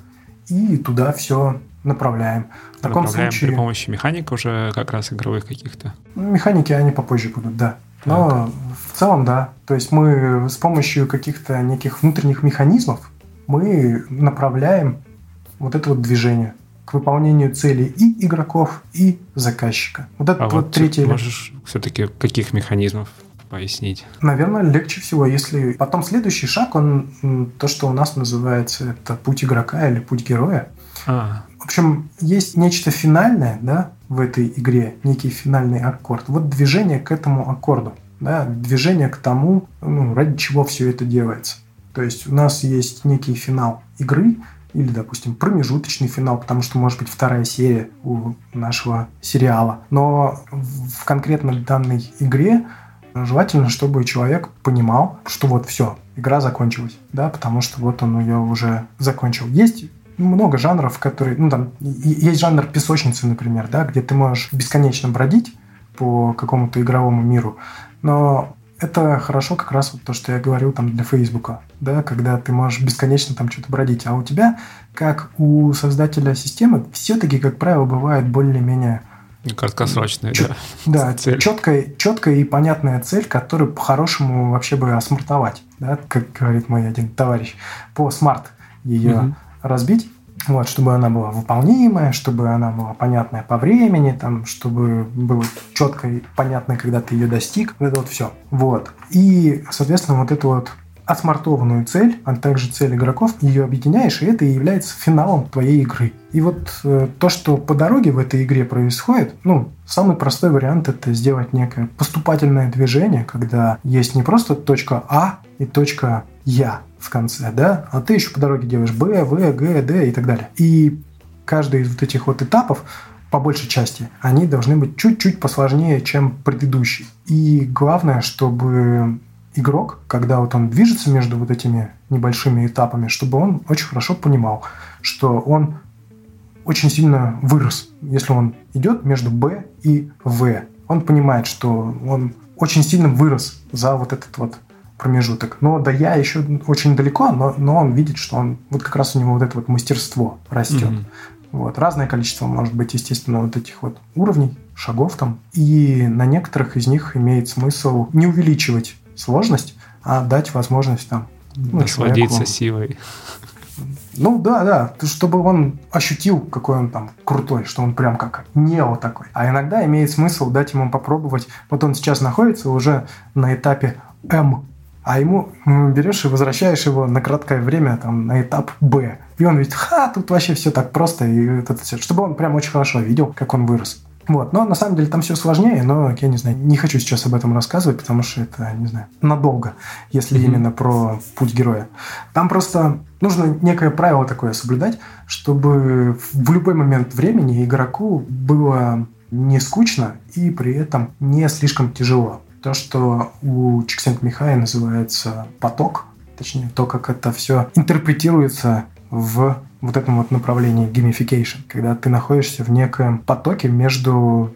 и туда все направляем. Таком случае... при помощи механик уже как раз игровых каких-то? Механики, они попозже будут, да. Но так. в целом, да. То есть мы с помощью каких-то неких внутренних механизмов мы направляем вот это вот движение к выполнению целей и игроков, и заказчика. Вот это а вот, вот третий Можешь все-таки каких механизмов пояснить? Наверное, легче всего, если потом следующий шаг, он то, что у нас называется, это путь игрока или путь героя. А. В общем, есть нечто финальное, да, в этой игре, некий финальный аккорд. Вот движение к этому аккорду, да, движение к тому, ну, ради чего все это делается. То есть у нас есть некий финал игры, или, допустим, промежуточный финал, потому что может быть вторая серия у нашего сериала. Но в конкретно данной игре желательно, чтобы человек понимал, что вот все, игра закончилась, да, потому что вот он ее уже закончил. Есть много жанров, которые, ну там, есть жанр песочницы, например, да, где ты можешь бесконечно бродить по какому-то игровому миру, но это хорошо как раз вот то, что я говорил там для Фейсбука, да, когда ты можешь бесконечно там что-то бродить, а у тебя, как у создателя системы, все-таки, как правило, бывает более-менее Краткосрочная, Чет, да. Да, <laughs> цель. Четкая, четкая и понятная цель, которую по-хорошему вообще бы осмартовать, да, как говорит мой один товарищ, по смарт ее угу. Разбить, вот, чтобы она была выполнимая, чтобы она была понятная по времени, там, чтобы было четко и понятно, когда ты ее достиг, вот это вот все. Вот. И, соответственно, вот это вот отсмартованную цель, а также цель игроков, ее объединяешь, и это и является финалом твоей игры. И вот э, то, что по дороге в этой игре происходит, ну, самый простой вариант это сделать некое поступательное движение, когда есть не просто точка А и точка Я в конце, да, а ты еще по дороге делаешь Б, В, Г, Д и так далее. И каждый из вот этих вот этапов по большей части, они должны быть чуть-чуть посложнее, чем предыдущий. И главное, чтобы игрок, когда вот он движется между вот этими небольшими этапами, чтобы он очень хорошо понимал, что он очень сильно вырос. Если он идет между Б и В, он понимает, что он очень сильно вырос за вот этот вот промежуток. Но да я еще очень далеко, но, но он видит, что он вот как раз у него вот это вот мастерство растет. Mm-hmm. Вот. Разное количество может быть, естественно, вот этих вот уровней, шагов там. И на некоторых из них имеет смысл не увеличивать сложность, а дать возможность там ну, насладиться человеку... силой. Ну да, да, чтобы он ощутил, какой он там крутой, что он прям как нео такой. А иногда имеет смысл дать ему попробовать. Вот он сейчас находится уже на этапе М а ему берешь и возвращаешь его на краткое время там, на этап Б. И он видит, ха, тут вообще все так просто, и это все, чтобы он прям очень хорошо видел, как он вырос. Вот. Но на самом деле там все сложнее, но я не знаю, не хочу сейчас об этом рассказывать, потому что это, не знаю, надолго, если mm-hmm. именно про путь героя. Там просто нужно некое правило такое соблюдать, чтобы в любой момент времени игроку было не скучно и при этом не слишком тяжело то, что у Чиксент-Михая называется поток, точнее, то, как это все интерпретируется в вот этом вот направлении gamification, когда ты находишься в некоем потоке между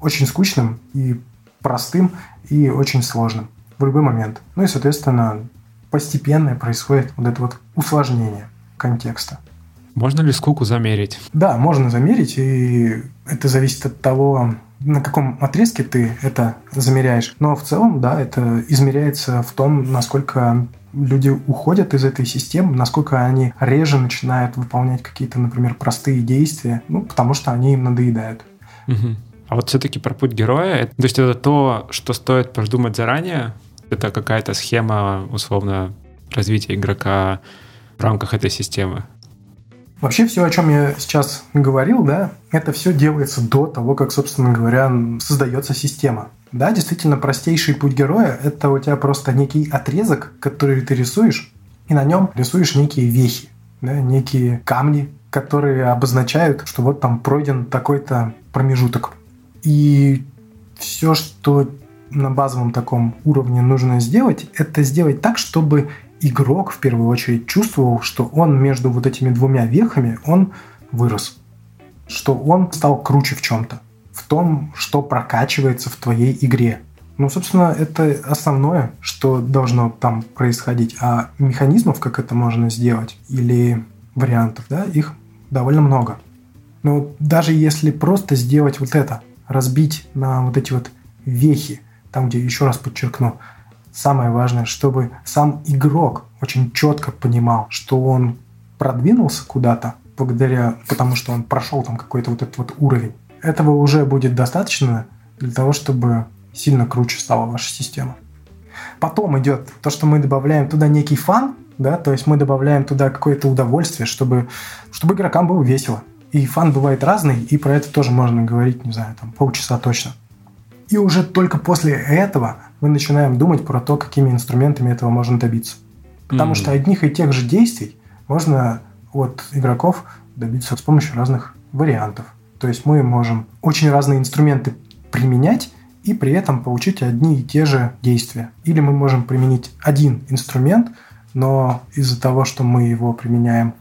очень скучным и простым и очень сложным в любой момент. Ну и, соответственно, постепенно происходит вот это вот усложнение контекста. Можно ли скуку замерить? Да, можно замерить, и это зависит от того, на каком отрезке ты это замеряешь. Но в целом, да, это измеряется в том, насколько люди уходят из этой системы, насколько они реже начинают выполнять какие-то, например, простые действия, ну, потому что они им надоедают. Угу. А вот все-таки про путь героя, то есть это то, что стоит продумать заранее, это какая-то схема, условно, развития игрока в рамках этой системы. Вообще все, о чем я сейчас говорил, да, это все делается до того, как, собственно говоря, создается система. Да, действительно, простейший путь героя – это у тебя просто некий отрезок, который ты рисуешь, и на нем рисуешь некие вехи, да, некие камни, которые обозначают, что вот там пройден такой-то промежуток. И все, что на базовом таком уровне нужно сделать, это сделать так, чтобы игрок в первую очередь чувствовал, что он между вот этими двумя вехами, он вырос. Что он стал круче в чем-то. В том, что прокачивается в твоей игре. Ну, собственно, это основное, что должно там происходить. А механизмов, как это можно сделать, или вариантов, да, их довольно много. Но даже если просто сделать вот это, разбить на вот эти вот вехи, там, где, еще раз подчеркну, самое важное, чтобы сам игрок очень четко понимал, что он продвинулся куда-то благодаря, потому что он прошел там какой-то вот этот вот уровень. Этого уже будет достаточно для того, чтобы сильно круче стала ваша система. Потом идет то, что мы добавляем туда некий фан, да, то есть мы добавляем туда какое-то удовольствие, чтобы, чтобы игрокам было весело. И фан бывает разный, и про это тоже можно говорить, не знаю, там полчаса точно. И уже только после этого мы начинаем думать про то, какими инструментами этого можно добиться. Потому mm-hmm. что одних и тех же действий можно от игроков добиться с помощью разных вариантов. То есть мы можем очень разные инструменты применять и при этом получить одни и те же действия. Или мы можем применить один инструмент, но из-за того, что мы его применяем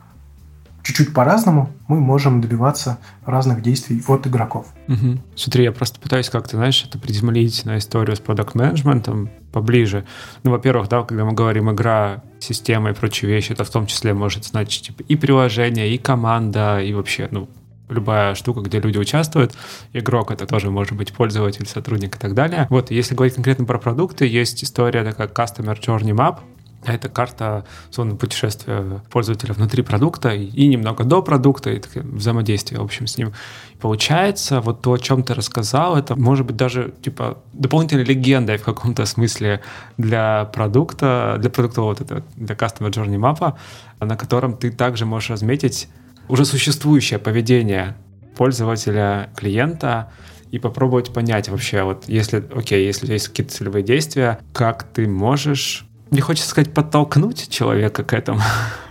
чуть-чуть по-разному мы можем добиваться разных действий от игроков. Угу. Смотри, я просто пытаюсь как-то, знаешь, это приземлить на историю с продукт менеджментом поближе. Ну, во-первых, да, когда мы говорим игра, система и прочие вещи, это в том числе может значить типа, и приложение, и команда, и вообще, ну, любая штука, где люди участвуют. Игрок — это тоже может быть пользователь, сотрудник и так далее. Вот, если говорить конкретно про продукты, есть история такая Customer Journey Map, а это карта зоны путешествия пользователя внутри продукта и немного до продукта, и взаимодействие, в общем, с ним. Получается, вот то, о чем ты рассказал, это может быть даже типа дополнительной легендой в каком-то смысле для продукта, для продукта вот это, для Customer Journey Map, на котором ты также можешь разметить уже существующее поведение пользователя, клиента, и попробовать понять вообще, вот если, окей, если есть какие-то целевые действия, как ты можешь не хочется сказать подтолкнуть человека к этому,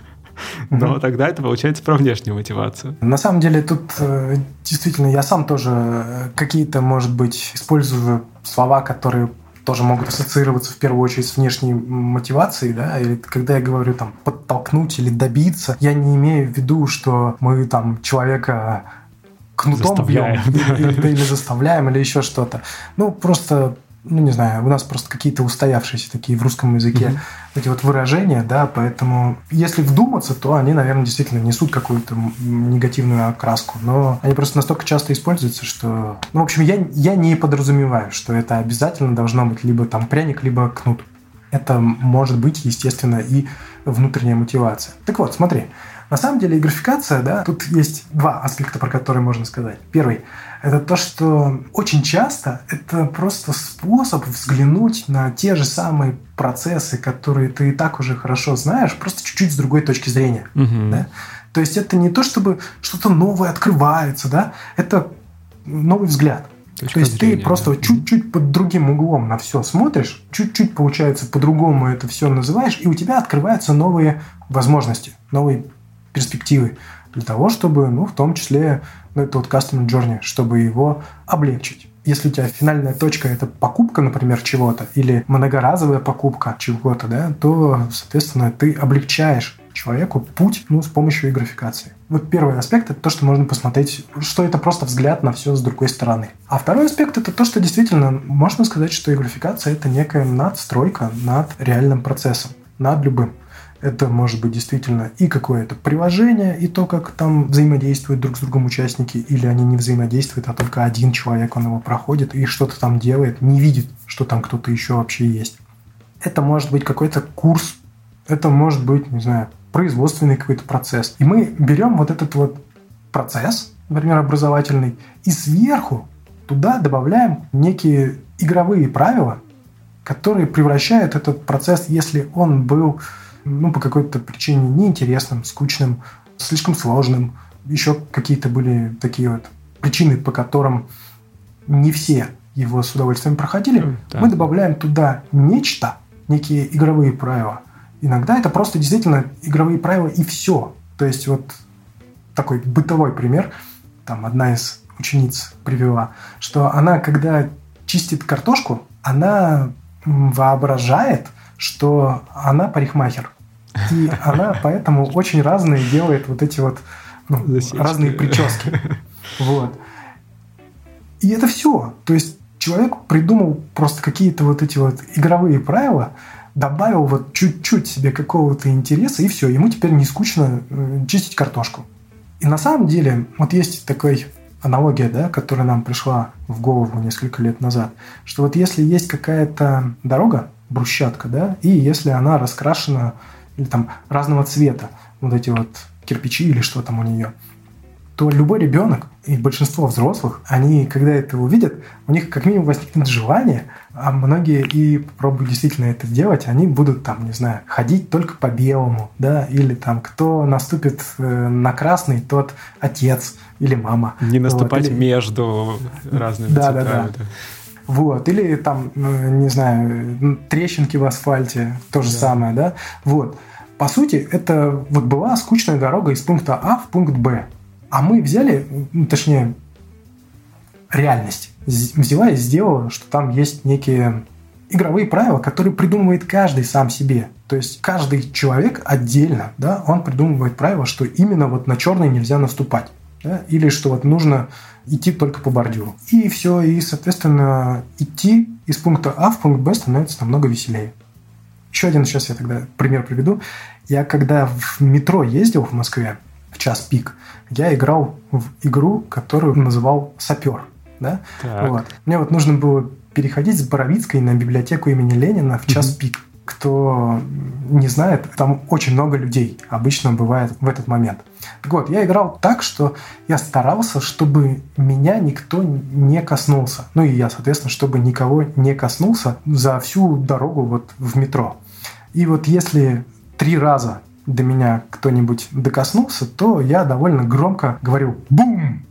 <laughs> но тогда это получается про внешнюю мотивацию. На самом деле тут э, действительно я сам тоже э, какие-то, может быть, использую слова, которые тоже могут ассоциироваться в первую очередь с внешней мотивацией, да, или когда я говорю там подтолкнуть или добиться, я не имею в виду, что мы там человека кнутом заставляем, бьем, <laughs> да. или, или заставляем, или еще что-то. Ну, просто ну, не знаю, у нас просто какие-то устоявшиеся такие в русском языке mm-hmm. эти вот выражения, да, поэтому если вдуматься, то они, наверное, действительно несут какую-то негативную окраску, но они просто настолько часто используются, что... Ну, в общем, я, я не подразумеваю, что это обязательно должно быть либо там пряник, либо кнут. это может быть, естественно, и внутренняя мотивация. Так вот, смотри, на самом деле графикация, да, тут есть два аспекта, про которые можно сказать. Первый – это то, что очень часто это просто способ взглянуть на те же самые процессы, которые ты и так уже хорошо знаешь, просто чуть-чуть с другой точки зрения. Угу. Да? То есть это не то, чтобы что-то новое открывается, да, это новый взгляд. Точка То есть зрения, ты просто да. чуть-чуть под другим углом на все смотришь, чуть-чуть, получается, по-другому это все называешь, и у тебя открываются новые возможности, новые перспективы для того, чтобы, ну, в том числе, ну, это вот Customer Journey, чтобы его облегчить. Если у тебя финальная точка – это покупка, например, чего-то, или многоразовая покупка чего-то, да, то, соответственно, ты облегчаешь человеку путь ну, с помощью и графикации. Вот первый аспект – это то, что можно посмотреть, что это просто взгляд на все с другой стороны. А второй аспект – это то, что действительно можно сказать, что и графикация – это некая надстройка над реальным процессом, над любым. Это может быть действительно и какое-то приложение, и то, как там взаимодействуют друг с другом участники, или они не взаимодействуют, а только один человек, он его проходит и что-то там делает, не видит, что там кто-то еще вообще есть. Это может быть какой-то курс, это может быть, не знаю, производственный какой-то процесс. И мы берем вот этот вот процесс, например, образовательный, и сверху туда добавляем некие игровые правила, которые превращают этот процесс, если он был ну, по какой-то причине неинтересным, скучным, слишком сложным, еще какие-то были такие вот причины, по которым не все его с удовольствием проходили, да. мы добавляем туда нечто, некие игровые правила – Иногда это просто действительно игровые правила и все. То есть вот такой бытовой пример, там одна из учениц привела, что она, когда чистит картошку, она воображает, что она парикмахер. И она <laughs> поэтому очень разные делает вот эти вот ну, разные прически. Вот. И это все. То есть человек придумал просто какие-то вот эти вот игровые правила, добавил вот чуть-чуть себе какого-то интереса, и все, ему теперь не скучно э, чистить картошку. И на самом деле, вот есть такой аналогия, да, которая нам пришла в голову несколько лет назад, что вот если есть какая-то дорога, брусчатка, да, и если она раскрашена или там разного цвета, вот эти вот кирпичи или что там у нее, то любой ребенок и большинство взрослых, они, когда это увидят, у них как минимум возникнет желание, а многие и попробуют действительно это сделать, они будут там, не знаю, ходить только по белому, да, или там кто наступит э, на красный, тот отец или мама. Не наступать вот, или... между разными да, цветами. Да, да. Вот. Или там, э, не знаю, трещинки в асфальте, то же да. самое, да. Вот. По сути, это вот была скучная дорога из пункта А в пункт Б. А мы взяли, ну, точнее, реальность взяла и сделала, что там есть некие игровые правила, которые придумывает каждый сам себе. То есть каждый человек отдельно, да, он придумывает правила, что именно вот на черный нельзя наступать. Да, или что вот нужно идти только по бордюру. И все, и, соответственно, идти из пункта А в пункт Б становится намного веселее. Еще один сейчас я тогда пример приведу. Я когда в метро ездил в Москве в час пик, я играл в игру, которую называл «Сапер». Да? Вот. Мне вот нужно было переходить с Боровицкой на библиотеку имени Ленина в час пик. Кто не знает, там очень много людей обычно бывает в этот момент. Так вот, я играл так, что я старался, чтобы меня никто не коснулся. Ну и я, соответственно, чтобы никого не коснулся за всю дорогу вот в метро. И вот если три раза до меня кто-нибудь докоснулся, то я довольно громко говорил «бум!».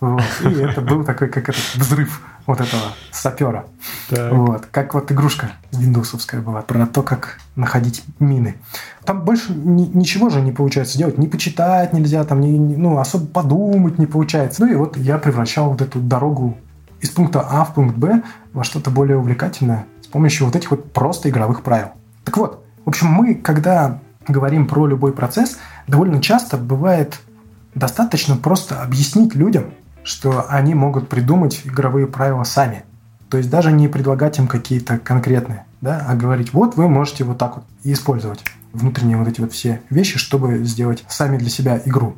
Вот. И это был такой, как этот взрыв вот этого сапера. Так. Вот. Как вот игрушка виндовсовская была про то, как находить мины. Там больше ни, ничего же не получается делать. Не почитать нельзя, там не, не, ну, особо подумать не получается. Ну и вот я превращал вот эту дорогу из пункта А в пункт Б во что-то более увлекательное с помощью вот этих вот просто игровых правил. Так вот, в общем, мы, когда говорим про любой процесс, довольно часто бывает достаточно просто объяснить людям, что они могут придумать игровые правила сами. То есть даже не предлагать им какие-то конкретные, да, а говорить, вот вы можете вот так вот использовать внутренние вот эти вот все вещи, чтобы сделать сами для себя игру.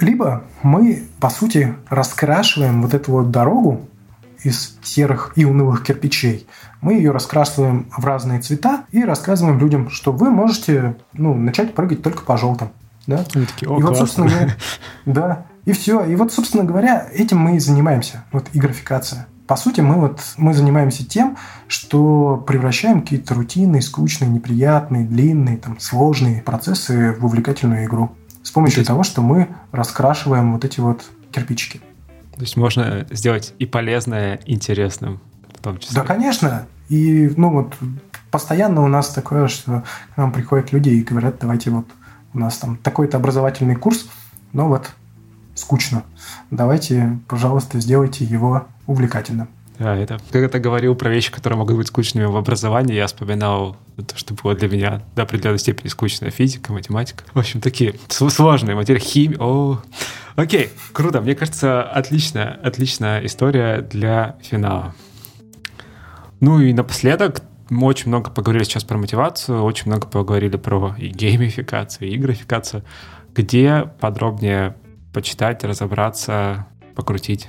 Либо мы, по сути, раскрашиваем вот эту вот дорогу из серых и унылых кирпичей. Мы ее раскрашиваем в разные цвета и рассказываем людям, что вы можете ну, начать прыгать только по желтым. Да? Они такие, О, и вот, собственно говоря, <laughs> да, и все. И вот, собственно говоря, этим мы и занимаемся. Вот и графикация. По сути, мы вот мы занимаемся тем, что превращаем какие-то рутинные, скучные, неприятные, длинные, там, сложные процессы в увлекательную игру. С помощью есть... того, что мы раскрашиваем вот эти вот кирпичики. То есть можно сделать и полезное интересным в том числе. Да, конечно. И ну вот постоянно у нас такое, что к нам приходят люди и говорят, давайте вот у нас там такой-то образовательный курс, но вот скучно. Давайте, пожалуйста, сделайте его увлекательным. Да, это когда ты говорил про вещи, которые могут быть скучными в образовании, я вспоминал то, что было для меня до определенной степени скучная физика, математика. В общем, такие сложные материи, химия. О, окей, круто. Мне кажется, отличная, отличная история для финала. Ну и напоследок, мы очень много поговорили сейчас про мотивацию, очень много поговорили про и геймификацию, и графикацию. Где подробнее почитать, разобраться, покрутить?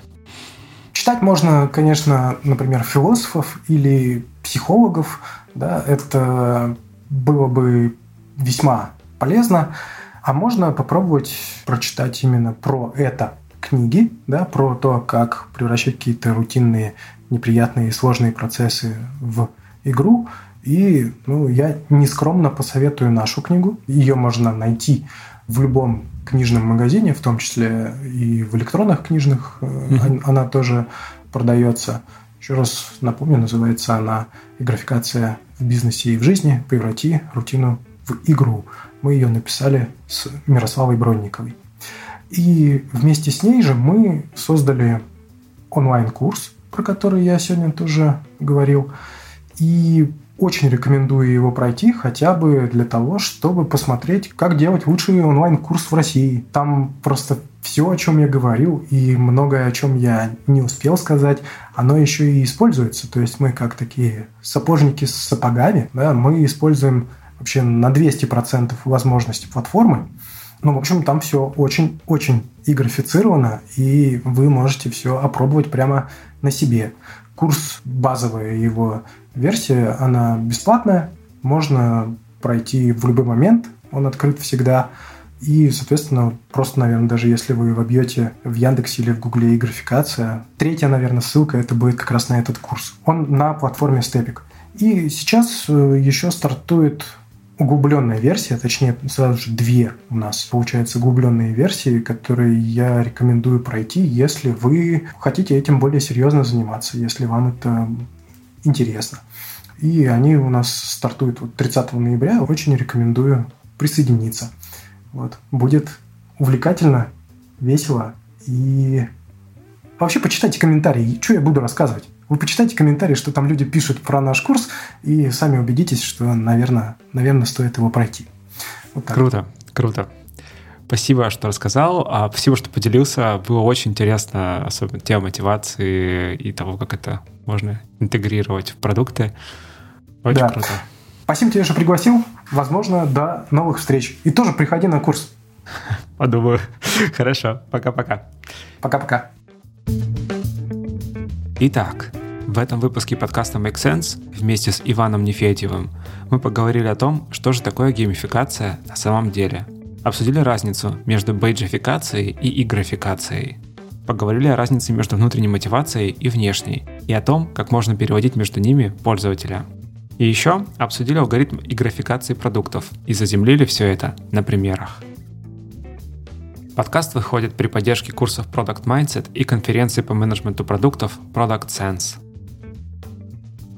Читать можно, конечно, например, философов или психологов. Да, это было бы весьма полезно. А можно попробовать прочитать именно про это книги, да, про то, как превращать какие-то рутинные, неприятные, сложные процессы в игру. И ну, я нескромно посоветую нашу книгу. Ее можно найти в любом книжном магазине, в том числе и в электронных книжных mm-hmm. она тоже продается. Еще раз напомню, называется она «И графикация в бизнесе и в жизни. Преврати рутину в игру». Мы ее написали с Мирославой Бронниковой. И вместе с ней же мы создали онлайн-курс, про который я сегодня тоже говорил. И очень рекомендую его пройти хотя бы для того, чтобы посмотреть, как делать лучший онлайн-курс в России. Там просто все, о чем я говорил, и многое, о чем я не успел сказать, оно еще и используется. То есть мы как такие сапожники с сапогами, да, мы используем вообще на 200% возможности платформы. Ну, в общем, там все очень-очень игрофицировано, и вы можете все опробовать прямо на себе. Курс базовый его Версия, она бесплатная, можно пройти в любой момент, он открыт всегда. И, соответственно, просто, наверное, даже если вы вобьете в Яндексе или в Гугле и графикация, третья, наверное, ссылка, это будет как раз на этот курс. Он на платформе Stepik. И сейчас э, еще стартует углубленная версия, точнее, сразу же две у нас, получается, углубленные версии, которые я рекомендую пройти, если вы хотите этим более серьезно заниматься, если вам это интересно. И они у нас стартуют вот 30 ноября. Очень рекомендую присоединиться. Вот. Будет увлекательно, весело и вообще почитайте комментарии. Что я буду рассказывать? Вы почитайте комментарии, что там люди пишут про наш курс, и сами убедитесь, что, наверное, наверное стоит его пройти. Вот так. Круто, круто. Спасибо, что рассказал. А спасибо, что поделился. Было очень интересно, особенно тема мотивации и того, как это можно интегрировать в продукты. Очень да. круто. Спасибо тебе, что пригласил. Возможно, до новых встреч. И тоже приходи на курс. <laughs> Подумаю. <laughs> Хорошо. Пока-пока. Пока-пока. Итак, в этом выпуске подкаста Make Sense вместе с Иваном Нефедьевым мы поговорили о том, что же такое геймификация на самом деле. Обсудили разницу между бейджификацией и игрофикацией поговорили о разнице между внутренней мотивацией и внешней, и о том, как можно переводить между ними пользователя. И еще обсудили алгоритм и графикации продуктов и заземлили все это на примерах. Подкаст выходит при поддержке курсов Product Mindset и конференции по менеджменту продуктов Product Sense.